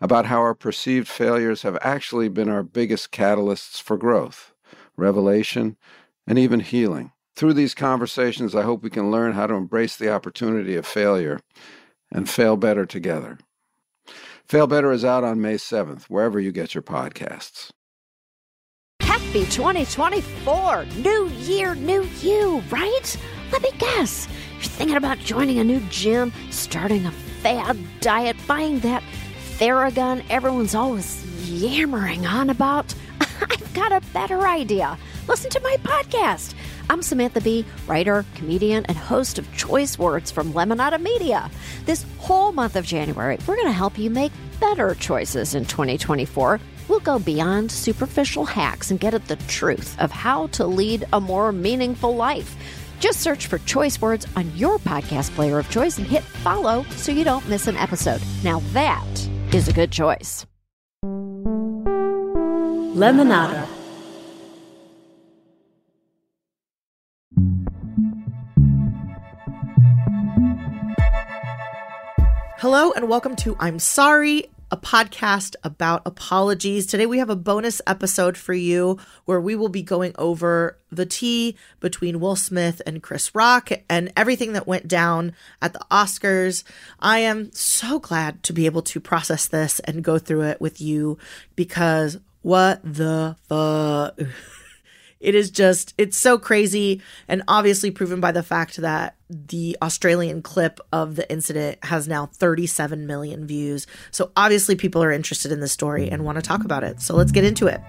about how our perceived failures have actually been our biggest catalysts for growth, revelation, and even healing. Through these conversations, I hope we can learn how to embrace the opportunity of failure and fail better together. Fail Better is out on May 7th, wherever you get your podcasts. Happy 2024! New year, new you, right? Let me guess. You're thinking about joining a new gym, starting a fad diet, buying that Theragun everyone's always yammering on about? I've got a better idea. Listen to my podcast. I'm Samantha Bee, writer, comedian, and host of Choice Words from Lemonada Media. This whole month of January, we're going to help you make better choices in 2024. We'll go beyond superficial hacks and get at the truth of how to lead a more meaningful life. Just search for Choice Words on your podcast player of choice and hit follow so you don't miss an episode. Now that is a good choice. Lemonada. Hello and welcome to I'm Sorry, a podcast about apologies. Today we have a bonus episode for you where we will be going over the tea between Will Smith and Chris Rock and everything that went down at the Oscars. I am so glad to be able to process this and go through it with you because what the fuck? It is just, it's so crazy and obviously proven by the fact that the Australian clip of the incident has now 37 million views. So obviously people are interested in the story and want to talk about it. So let's get into it.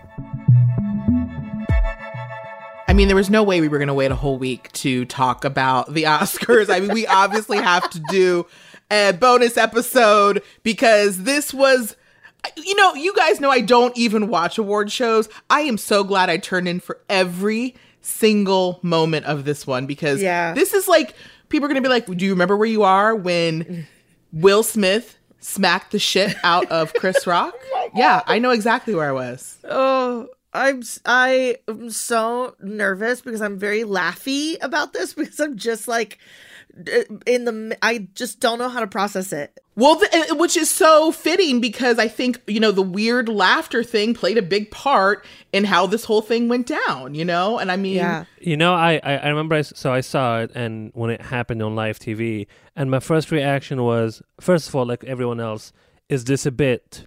I mean, there was no way we were going to wait a whole week to talk about the Oscars. I mean, we obviously have to do a bonus episode because this was you know, you guys know I don't even watch award shows. I am so glad I turned in for every single moment of this one because Yeah. this is like people are going to be like, "Do you remember where you are when Will Smith smacked the shit out of Chris Rock?" Oh yeah, I know exactly where I was. Oh, I'm I am so nervous because I'm very laughy about this because I'm just like in the I just don't know how to process it. Well, th- which is so fitting because I think, you know, the weird laughter thing played a big part in how this whole thing went down, you know? And I mean, Yeah. You know, I, I, I remember, I, s- so I saw it, and when it happened on live TV, and my first reaction was, first of all, like everyone else, is this a bit?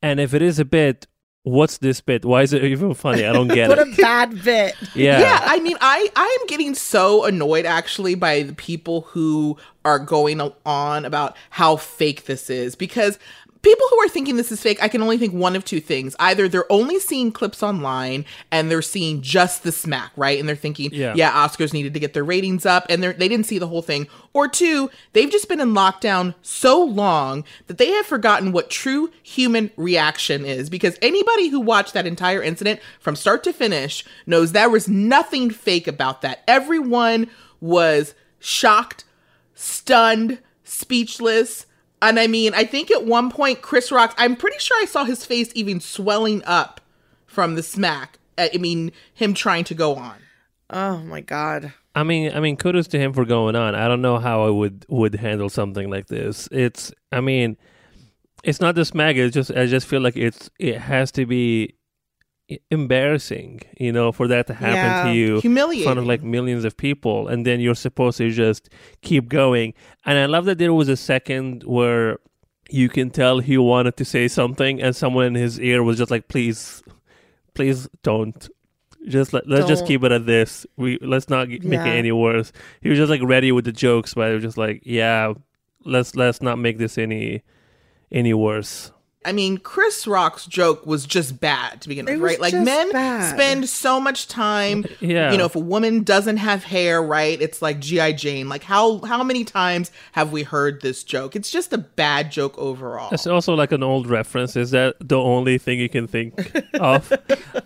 And if it is a bit, what's this bit? Why is it even funny? I don't get What it. a bad bit. yeah. yeah, I mean, I I am getting so annoyed actually by the people who are going on about how fake this is because people who are thinking this is fake, I can only think one of two things. Either they're only seeing clips online and they're seeing just the smack, right? And they're thinking, Yeah. yeah, Oscars needed to get their ratings up and they're, they didn't see the whole thing. Or two, they've just been in lockdown so long that they have forgotten what true human reaction is. Because anybody who watched that entire incident from start to finish knows there was nothing fake about that. Everyone was shocked, stunned, speechless. And I mean, I think at one point, Chris Rock, I'm pretty sure I saw his face even swelling up from the smack. I I mean, him trying to go on. Oh my god. I mean, I mean, kudos to him for going on. I don't know how I would would handle something like this. It's, I mean, it's not the smack. It's just, I just feel like it's, it has to be embarrassing, you know, for that to happen Yeah. to you in front of like millions of people, and then you're supposed to just keep going. And I love that there was a second where you can tell he wanted to say something, and someone in his ear was just like, "Please, please don't." Just let, let's just Don't. keep it at this. We let's not make it any worse. He was just like ready with the jokes, but it was just like, yeah, let's let's not make this any any worse. I mean, Chris Rock's joke was just bad to begin with, It was right? Like men bad. spend so much time. Yeah. You know, if a woman doesn't have hair, right? It's like GI Jane. Like how how many times have we heard this joke? It's just a bad joke overall. It's also like an old reference. Is that the only thing you can think of?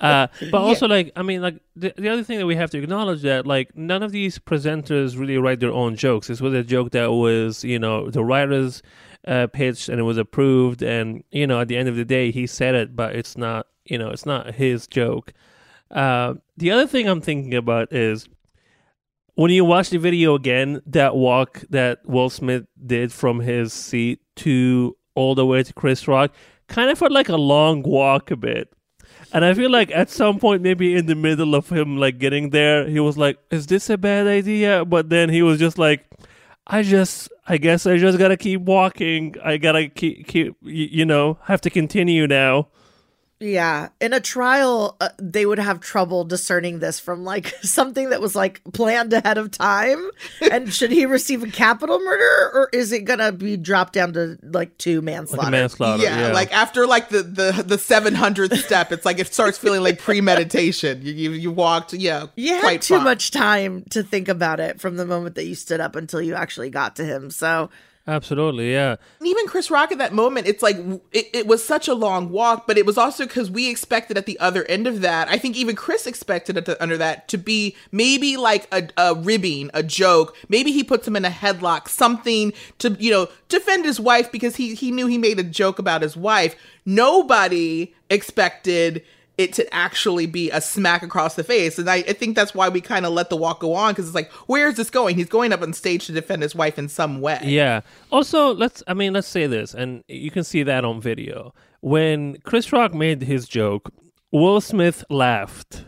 Uh, but also, like, I mean, like the, the other thing that we have to acknowledge that like none of these presenters really write their own jokes. This was a joke that was, you know, the writers uh, pitched and it was approved, and you know, at the end of the day, he said it, but it's not, you know, it's not his joke. Uh, the other thing I'm thinking about is when you watch the video again, that walk that Will Smith did from his seat to all the way to Chris Rock kind of felt like a long walk a bit. And I feel like at some point, maybe in the middle of him like getting there, he was like, "Is this a bad idea?" But then he was just like, "I just, I guess I just gotta keep walking. I gotta keep, keep, you know, have to continue now." Yeah, in a trial, uh, they would have trouble discerning this from like something that was like planned ahead of time. and should he receive a capital murder, or is it gonna be dropped down to like two manslaughter? a manslaughter. yeah, Yeah, like after like the the the seven hundredth step, it's like it starts feeling like premeditation. You you, you walked, yeah, you had quite too far. much time to think about it from the moment that you stood up until you actually got to him. So absolutely. Yeah. Even Chris Rock at that moment, it's like it, it was such a long walk, but it was also because we expected at the other end of that. I think even Chris expected under that to be maybe like a, a ribbing, a joke. Maybe he puts him in a headlock, something to you know defend his wife because he he knew he made a joke about his wife. Nobody expected it to actually be a smack across the face. And I, I think that's why we kind of let the walk go on because it's like, where is this going? He's going up on stage to defend his wife in some way. Yeah. Also, let's I mean, let's say this, and you can see that on video. When Chris Rock made his joke, Will Smith laughed.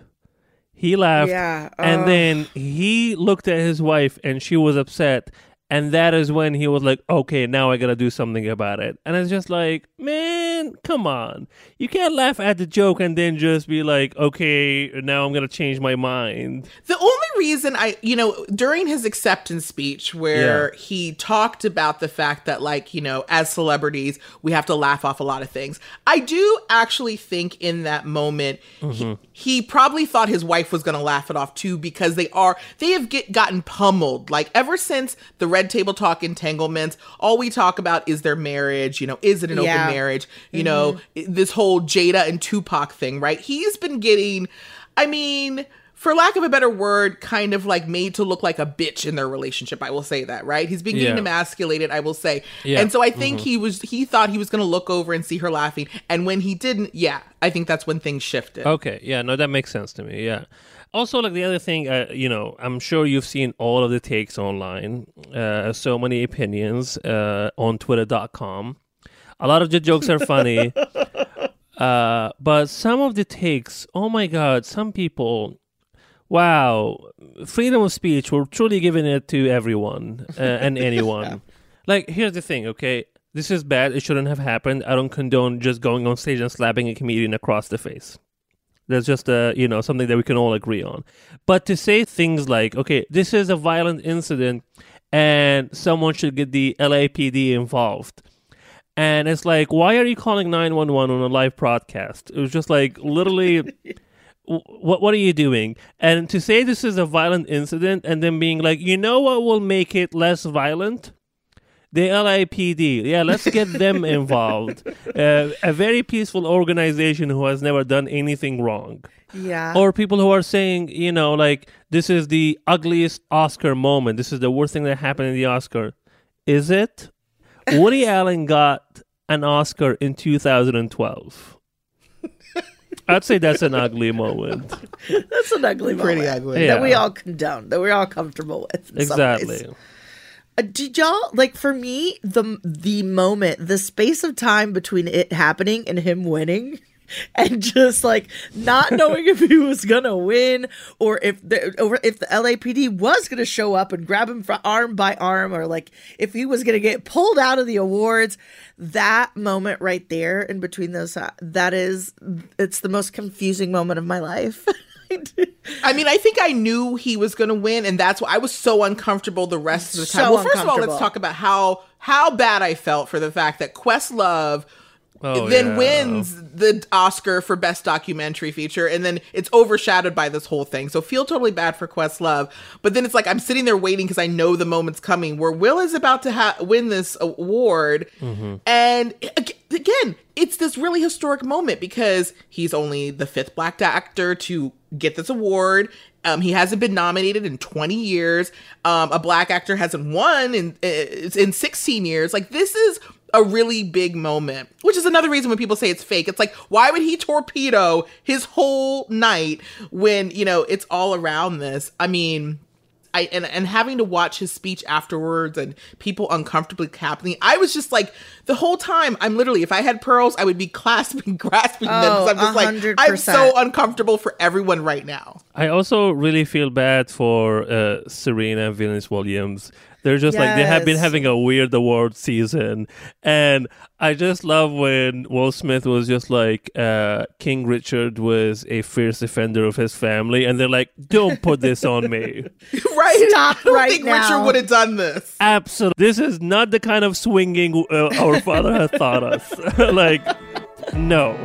He laughed. Yeah, And oh. then he looked at his wife and she was upset. And that is when he was like, okay, now I gotta do something about it. And it's just like, man, come on. You can't laugh at the joke and then just be like, okay, now I'm gonna change my mind. The only reason I, you know, during his acceptance speech where Yeah. he talked about the fact that, like, you know, as celebrities, we have to laugh off a lot of things. I do actually think in that moment, he, mm-hmm. he probably thought his wife was to laugh it off too because they are, they have get, gotten pummeled. Like, ever since the Red Table Talk entanglements, all we talk about is their marriage. You know, is it an Yeah. open marriage? You know, mm-hmm. this whole Jada and Tupac thing, right? He's been getting, I mean, for lack of a better word, kind of like made to look like a bitch in their relationship. I will say that, right? He's been getting Yeah. emasculated, I will say. Yeah. And so I think mm-hmm. he was he thought he was gonna look over and see her laughing. And when he didn't, yeah, I think that's when things shifted. Okay, yeah, no, that makes sense to me. Yeah. Also, like the other thing, uh, you know, I'm sure you've seen all of the takes online, uh, so many opinions uh, on Twitter.com. A lot of the jokes are funny, uh, but some of the takes, oh my God, some people, wow, freedom of speech, we're truly giving it to everyone uh, and anyone. Like, here's the thing, okay? This is bad. It shouldn't have happened. I don't condone just going on stage and slapping a comedian across the face. That's just a you know something that we can all agree on. But to say things like, okay, this is a violent incident, and someone should get the LAPD involved, and it's like, why are you calling nine one one on a live broadcast? It was just like literally. What what are you doing? And to say this is a violent incident and then being like, you know what will make it less violent? The LAPD. Yeah, let's get them involved. Uh, a very peaceful organization who has never done anything wrong. yeah, Or people who are saying, you know, like, this is the ugliest Oscar moment. This is the worst thing that happened in the Oscar. Is it? Woody Allen got an Oscar in 2012. I'd say that's an ugly moment. that's an ugly Pretty moment ugly. that we all condone, that we're all comfortable with. in some ways. Exactly. Uh, did y'all like for me the the moment the space of time between it happening and him winning and just like not knowing if he was gonna win or if the or if the LAPD was gonna show up and grab him from arm by arm or like if he was gonna get pulled out of the awards that moment right there in between those uh, that is it's the most confusing moment of my life I mean, I think I knew he was going to win, and that's why I was so uncomfortable the rest of the time. So well, first of all, let's talk about how how bad I felt for the fact that Questlove Oh, then yeah. wins the Oscar for best documentary feature, and then it's overshadowed by this whole thing. So feel totally bad for Questlove, but then it's like I'm sitting there waiting because I know the moment's coming where Will is about to ha- win this award, mm-hmm. and again, it's this really historic moment because he's only the fifth black actor to get this award. Um, he hasn't been nominated in 20 years. Um, a black actor hasn't won in uh, in 16 years. Like this is a really big moment, which is another reason when people say it's fake. It's like, why would he torpedo his whole night when, you know, it's all around this? I mean, I and, and having to watch his speech afterwards and people uncomfortably clapping. I was just like the whole time. I'm literally, if I had pearls, I would be clasping, grasping them. 'cause Oh, I'm just like, I'm so uncomfortable for everyone right now. I also really feel bad for uh, Serena and Venus Williams. They're just like they have been having a weird award season, and I just love when Will Smith was just like uh, King Richard was a fierce defender of his family, and they're like, "Don't put this on me." right? Stop I don't right think now. Richard would have done this. Absolutely, this is not the kind of swinging uh, our father has taught us. like, no.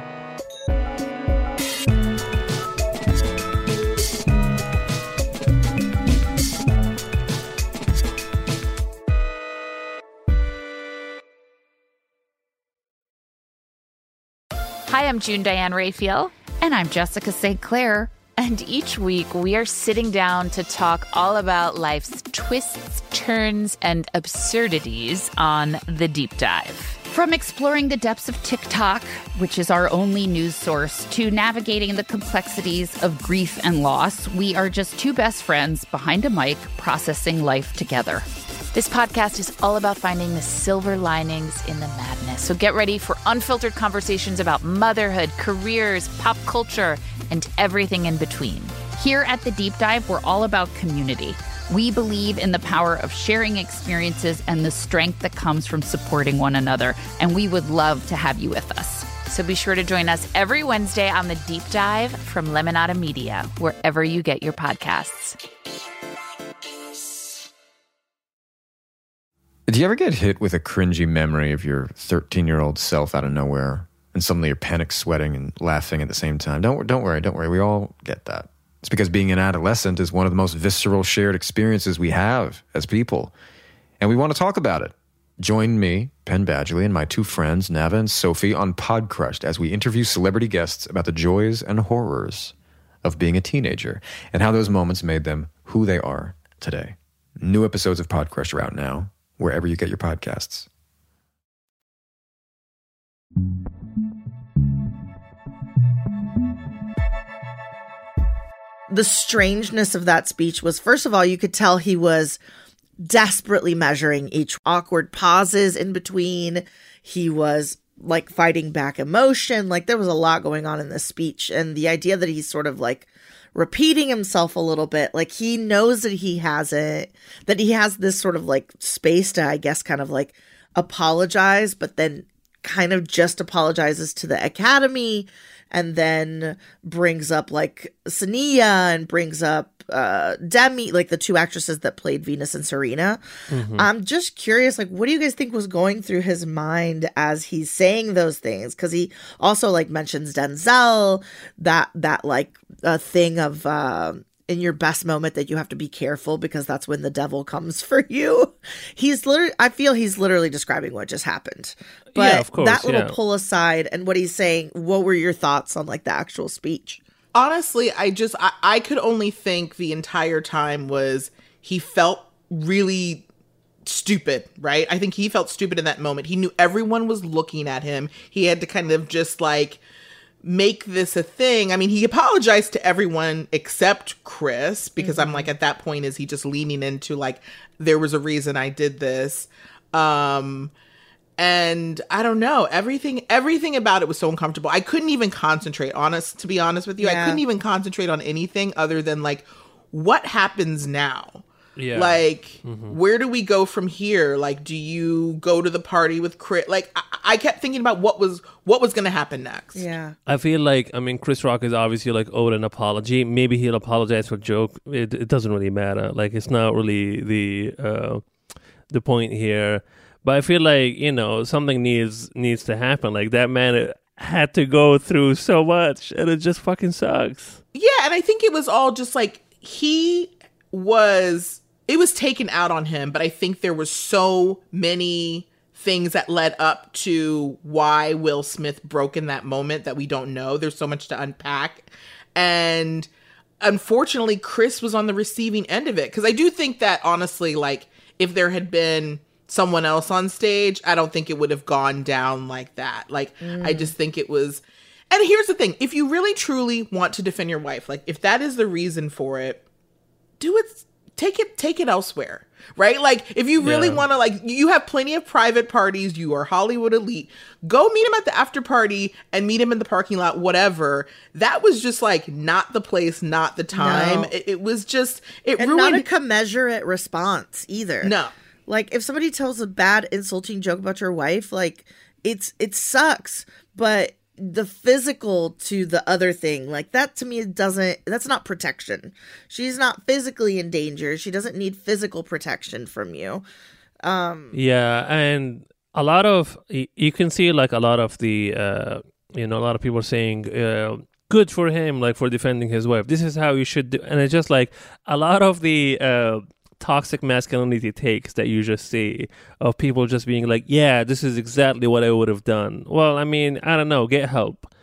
I'm June Diane Raphael. And I'm Jessica St. Clair. And each week we are sitting down to talk all about life's twists, turns, and absurdities on The Deep Dive. From exploring the depths of TikTok, which is our only news source, to navigating the complexities of grief and loss, we are just two best friends behind a mic processing life together. This podcast is all about finding the silver linings in the madness. So get ready for unfiltered conversations about motherhood, careers, pop culture, and everything in between. Here at The Deep Dive, we're all about community. We believe in the power of sharing experiences and the strength that comes from supporting one another, and we would love to have you with us. So be sure to join us every Wednesday on The Deep Dive from Lemonada Media, wherever you get your podcasts. Do you ever get hit with a cringy memory of your 13 year old self out of nowhere and suddenly you're panic sweating and laughing at the same time? Don't, don't worry, don't worry. We all get that. It's because being an adolescent is one of the most visceral shared experiences we have as people. And we want to talk about it. Join me, Penn Badgley, and my two friends, Nava and Sophie, on Podcrushed as we interview celebrity guests about the joys and horrors of being a teenager and how those moments made them who they are today. New episodes of Podcrush are out now, wherever you get your podcasts. the strangeness of that speech was first of all you could tell he was desperately measuring each awkward pauses in between he was like fighting back emotion like there was a lot going on in this speech and the idea that he's sort of like repeating himself a little bit. Like he knows that he has it that he has this sort of like space to i guess kind of like apologize but then kind of just apologizes to the academy and then brings up like Saniyya and brings up uh Demi, like the two actresses that played Venus and Serena. I'm just curious, like, what do you guys think was going through his mind as he's saying those things? Because he also like mentions Denzel, that that like uh, thing of uh, in your best moment that you have to be careful because that's when the devil comes for you. He's literally, I feel he's literally describing what just happened. But Yeah, of course, that little yeah. pull aside and what he's saying, what were your thoughts on like the actual speech? honestly, I just I, I could only think the entire time was he felt really stupid, right? I think he felt stupid in that moment. He knew everyone was looking at him. He had to kind of just like make this a thing. I mean, he apologized to everyone except Chris because I'm like at that point is he just leaning into like there was a reason I did this. Um and I don't know everything. Everything about it was so uncomfortable. I couldn't even concentrate. Honest, to be honest with you, I couldn't even concentrate on anything other than like, what happens now? Yeah. Like, where do we go from here? Like, do you go to the party with Chris? Like, I, I kept thinking about what was what was going to happen next. Yeah. I feel like I mean Chris Rock is obviously like owed an apology. Maybe he'll apologize for joke. It, it doesn't really matter. Like it's not really the uh, the point here. But I feel like you know something needs needs to happen. Like that man had to go through so much, and it just fucking sucks. Yeah, and I think it was all just like he was it was taken out on him, but I think there was so many things that led up to why Will Smith broke in that moment that we don't know. There's so much to unpack. And unfortunately, Chris was on the receiving end of it because I do think that honestly like if there had been someone else on stage, I don't think it would have gone down like that. Like I just think it was and here's the thing, if you really truly want to defend your wife, like if that is the reason for it, do it take it take it elsewhere right like if you really Yeah. want to like you have plenty of private parties you are hollywood elite go meet him at the after party and meet him in the parking lot whatever that was just like not the place not the time No. it, it was just it and ruined not a commensurate response either. No. Like if somebody tells a bad insulting joke about your wife, like it's it sucks, but the physical to the other thing, like that to me it doesn't that's not protection. She's not physically in danger. She doesn't need physical protection from you. um Yeah, and a lot of you can see like a lot of the uh, you know a lot of people saying uh, good for him like for defending his wife. This is how you should do, and it's just like a lot of the uh, toxic masculinity takes that you just see of people just being like, yeah, this is exactly what I would have done. Well, I mean, I don't know, get help.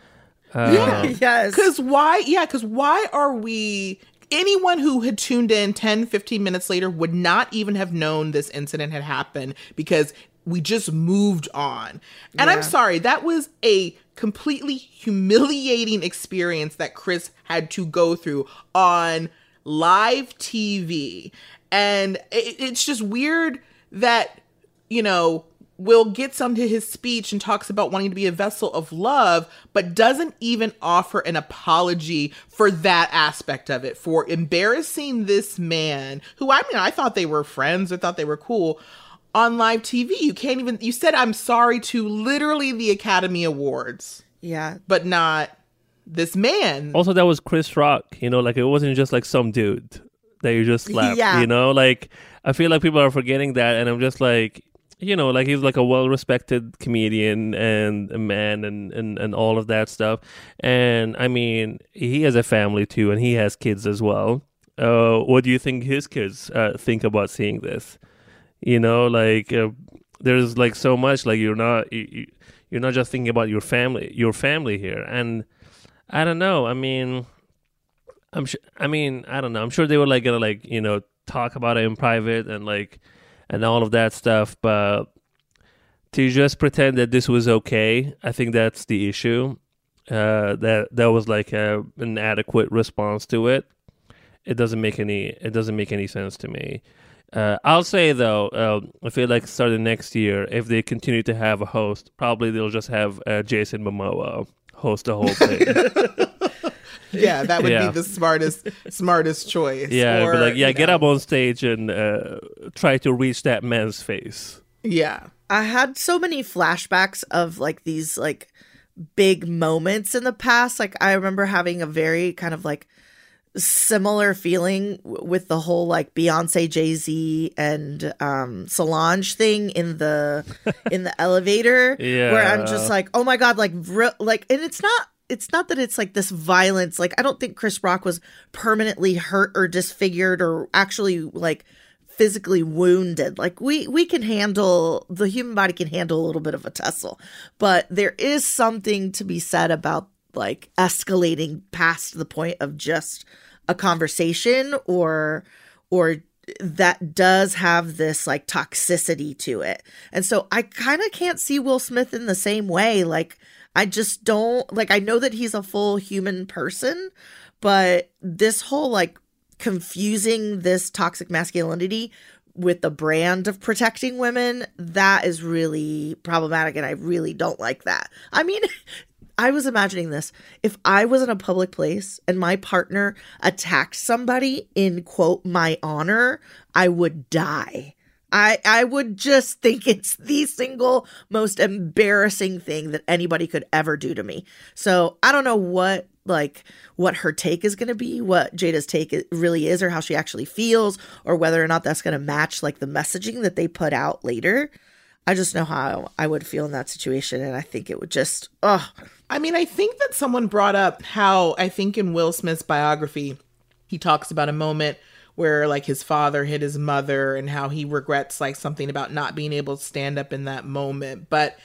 Uh, yes. Because why? Yeah, because why are we. Anyone who had tuned in 10, 15 minutes later would not even have known this incident had happened because we just moved on. And I'm sorry, that was a completely humiliating experience that Chris had to go through on live TV. And it, it's just weird that, you know, Will gets onto his speech and talks about wanting to be a vessel of love, but doesn't even offer an apology for that aspect of it, for embarrassing this man who I mean, I thought they were friends, I thought they were cool on live TV. You can't even, you said I'm sorry to literally the Academy Awards, yeah. but not this man. Also, that was Chris Rock. You know, like it wasn't just like some dude that you just slapped. Yeah. You know, like I feel like people are forgetting that, and I'm just like, you know, like he's like a well-respected comedian and a man and and and all of that stuff. And I mean, he has a family too, and he has kids as well. Uh, what do you think his kids uh, think about seeing this? You know, like uh, there's like so much. Like you're not you- you're not just thinking about your family, your family here, and I don't know. I mean, I'm sure. I mean, I don't know. I'm sure they were like gonna like you know talk about it in private and like and all of that stuff, but to just pretend that this was okay, I think that's the issue. Uh, that that was like a, an adequate response to it. It doesn't make any. It doesn't make any sense to me. Uh, I'll say though, uh, I feel like starting next year, if they continue to have a host, probably they'll just have uh, Jason Momoa host the whole thing. yeah, that would Yeah. be the smartest, smartest choice. Yeah, Or, like, yeah, get know, up on stage and uh, try to reach that man's face. Yeah. I had so many flashbacks of like these like big moments in the past. Like I remember having a very kind of like similar feeling w- with the whole like Beyonce, Jay Z, and um, Solange thing in the in the elevator. yeah. where I'm just like, oh my god, like re- like, and it's not. It's not that it's like this violence. Like I don't think Chris Rock was permanently hurt or disfigured or actually like physically wounded. Like we we can handle the human body can handle a little bit of a tussle, but there is something to be said about like escalating past the point of just a conversation or or that does have this like toxicity to it. And so I kind of can't see Will Smith in the same way. Like I just don't like I know that he's a full human person, but this whole like confusing this toxic masculinity with the brand of protecting women, that is really problematic and I really don't like that. I mean, I was imagining this. If I was in a public place and my partner attacked somebody in quote my honor, I would die. I I would just think it's the single most embarrassing thing that anybody could ever do to me. So, I don't know what like what her take is going to be, what Jada's take really is or how she actually feels or whether or not that's going to match like the messaging that they put out later. I just know how I would feel in that situation. And I think it would just, oh, I mean, I think that someone brought up how I think in Will Smith's biography, he talks about a moment where like his father hit his mother and how he regrets like something about not being able to stand up in that moment. But,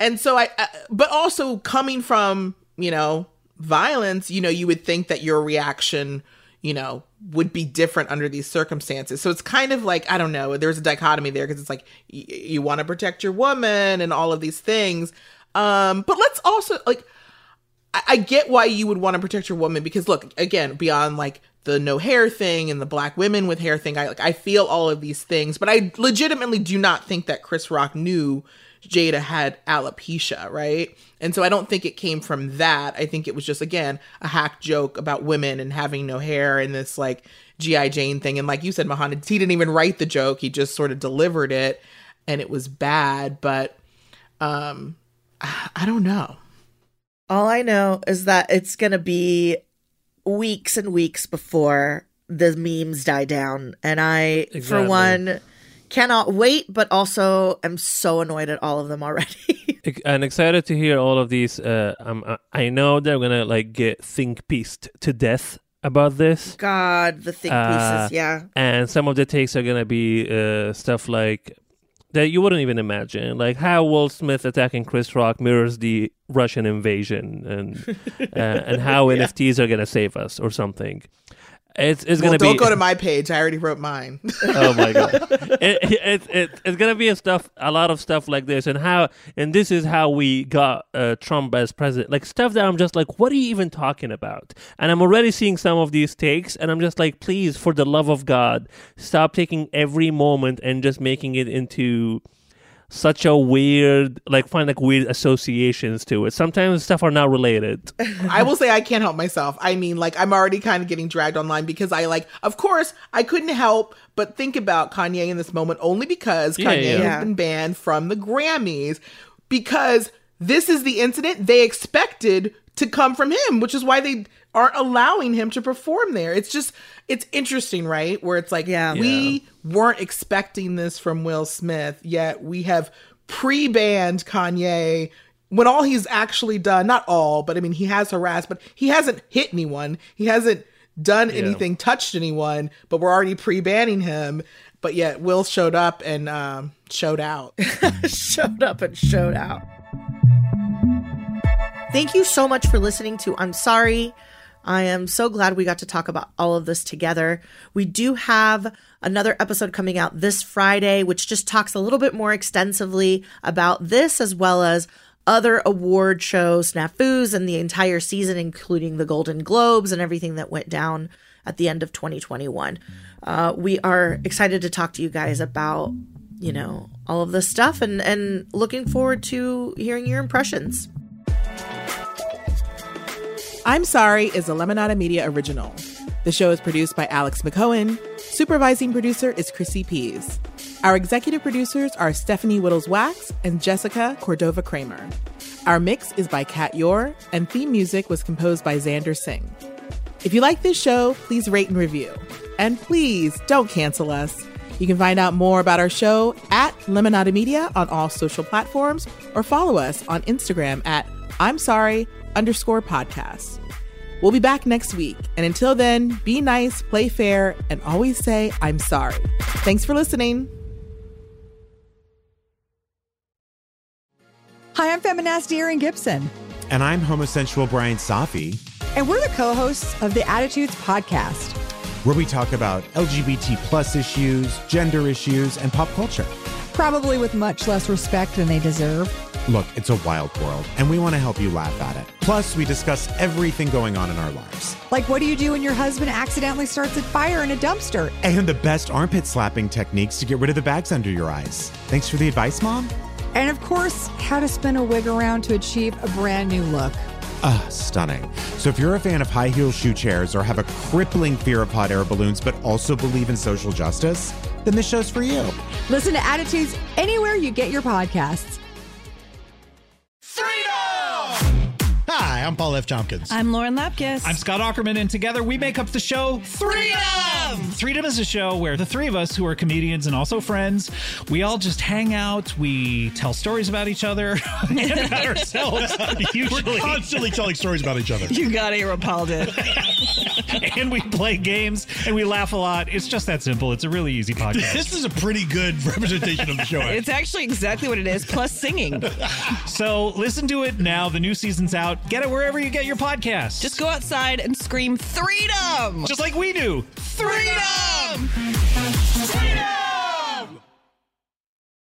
and so I, I but also coming from, you know, violence, you know, you would think that your reaction, you know, would be different under these circumstances. So it's kind of like, I don't know, there's a dichotomy there because it's like y- you want to protect your woman and all of these things. Um, but let's also like I, I get why you would want to protect your woman because look, again, beyond like the no hair thing and the black women with hair thing, I like I feel all of these things, but I legitimately do not think that Chris Rock knew Jada had alopecia, right? And so I don't think it came from that. I think it was just again a hack joke about women and having no hair and this like GI Jane thing. And like you said, Mahana, he didn't even write the joke; he just sort of delivered it, and it was bad. But um, I don't know. All I know is that it's to be weeks and weeks before the memes die down. And I, for one, cannot wait, but also am so annoyed at all of them already. And excited to hear all of these. Uh, um, I- I know they're gonna like get think pieced to death about this, God, the think Uh, pieces. Yeah. and some of the takes are gonna be uh, stuff like that you wouldn't even imagine, like how Will Smith attacking Chris Rock mirrors the Russian invasion, and uh, and how NFTs are gonna save us or something. It's it's Well, gonna don't be go to my page. I already wrote mine. oh my god it, it, it, it's gonna be a stuff a lot of stuff like this and how and this is how we got uh, trump as president like stuff that i'm just like what are you even talking about and i'm already seeing some of these takes and i'm just like please for the love of god stop taking every moment and just making it into such a weird like find like weird associations to it sometimes stuff are not related I will say I can't help myself. I mean, like I'm already kind of getting dragged online because I like, of course, I couldn't help but think about Kanye in this moment only because Yeah, Kanye yeah. Yeah. has been banned from the Grammys because this is the incident they expected to come from him, which is why they aren't allowing him to perform there. It's just it's interesting, right? Where it's like Yeah. we weren't expecting this from Will Smith, yet we have pre-banned Kanye when all he's actually done, not all, but I mean he has harassed, but he hasn't hit anyone. He hasn't done anything, touched anyone, but we're already pre-banning him. But yet Will showed up and um, showed out. showed up and showed out. Thank you so much for listening to I'm Sorry. I am so glad we got to talk about all of this together. We do have another episode coming out this Friday, which just talks a little bit more extensively about this as well as other award show snafus and the entire season, including the Golden Globes and everything that went down at the end of 2021. Uh, we are excited to talk to you guys about you know all of this stuff and and looking forward to hearing your impressions I'm Sorry is a Lemonada Media original. The show is produced by Alex McCohen. Supervising producer is Chrissy Pease. Our executive producers are Stephanie Wittels Wachs and Jessica Cordova Kramer. Our mix is by Kat Yor, and theme music was composed by Xander Singh. If you like this show, please rate and review. And please don't cancel us. You can find out more about our show at Lemonada Media on all social platforms or follow us on Instagram at I'm sorry underscore podcast. We'll be back next week. And until then, be nice, play fair, and always say I'm sorry. Thanks for listening. Hi, I'm feminasty Erin Gibson, And I'm homosexual Brian Safi, and we're the co-hosts of the Attitudes Podcast. where we talk about LGBT plus issues, gender issues, and pop culture. Probably with much less respect than they deserve. Look, it's a wild world, and we want to help you laugh at it. Plus, we discuss everything going on in our lives. Like, what do you do when your husband accidentally starts a fire in a dumpster? And the best armpit slapping techniques to get rid of the bags under your eyes. Thanks for the advice, Mom. And of course, how to spin a wig around to achieve a brand new look. Ah, stunning. So if you're a fan of high heel shoe chairs or have a crippling fear of hot air balloons, but also believe in social justice, then this show's for you. Listen to Attitudes anywhere you get your podcasts. Hi, I'm Paul F. Tompkins. I'm Lauren Lapkus. I'm Scott Aukerman, and together we make up the show Threedom! Threedom is a show where the three of us, who are comedians and also friends, we all just hang out, we tell stories about each other and about ourselves, usually. We're constantly telling stories about each other. You got it, Rapaldi. and we play games and we laugh a lot. It's just that simple. It's a really easy podcast. This is a pretty good representation of the show. it's actually exactly what it is, plus singing. so listen to it now. The new season's out. Get it wherever you get your podcasts. Just go outside and scream Threedom! Just like we do. Threedom!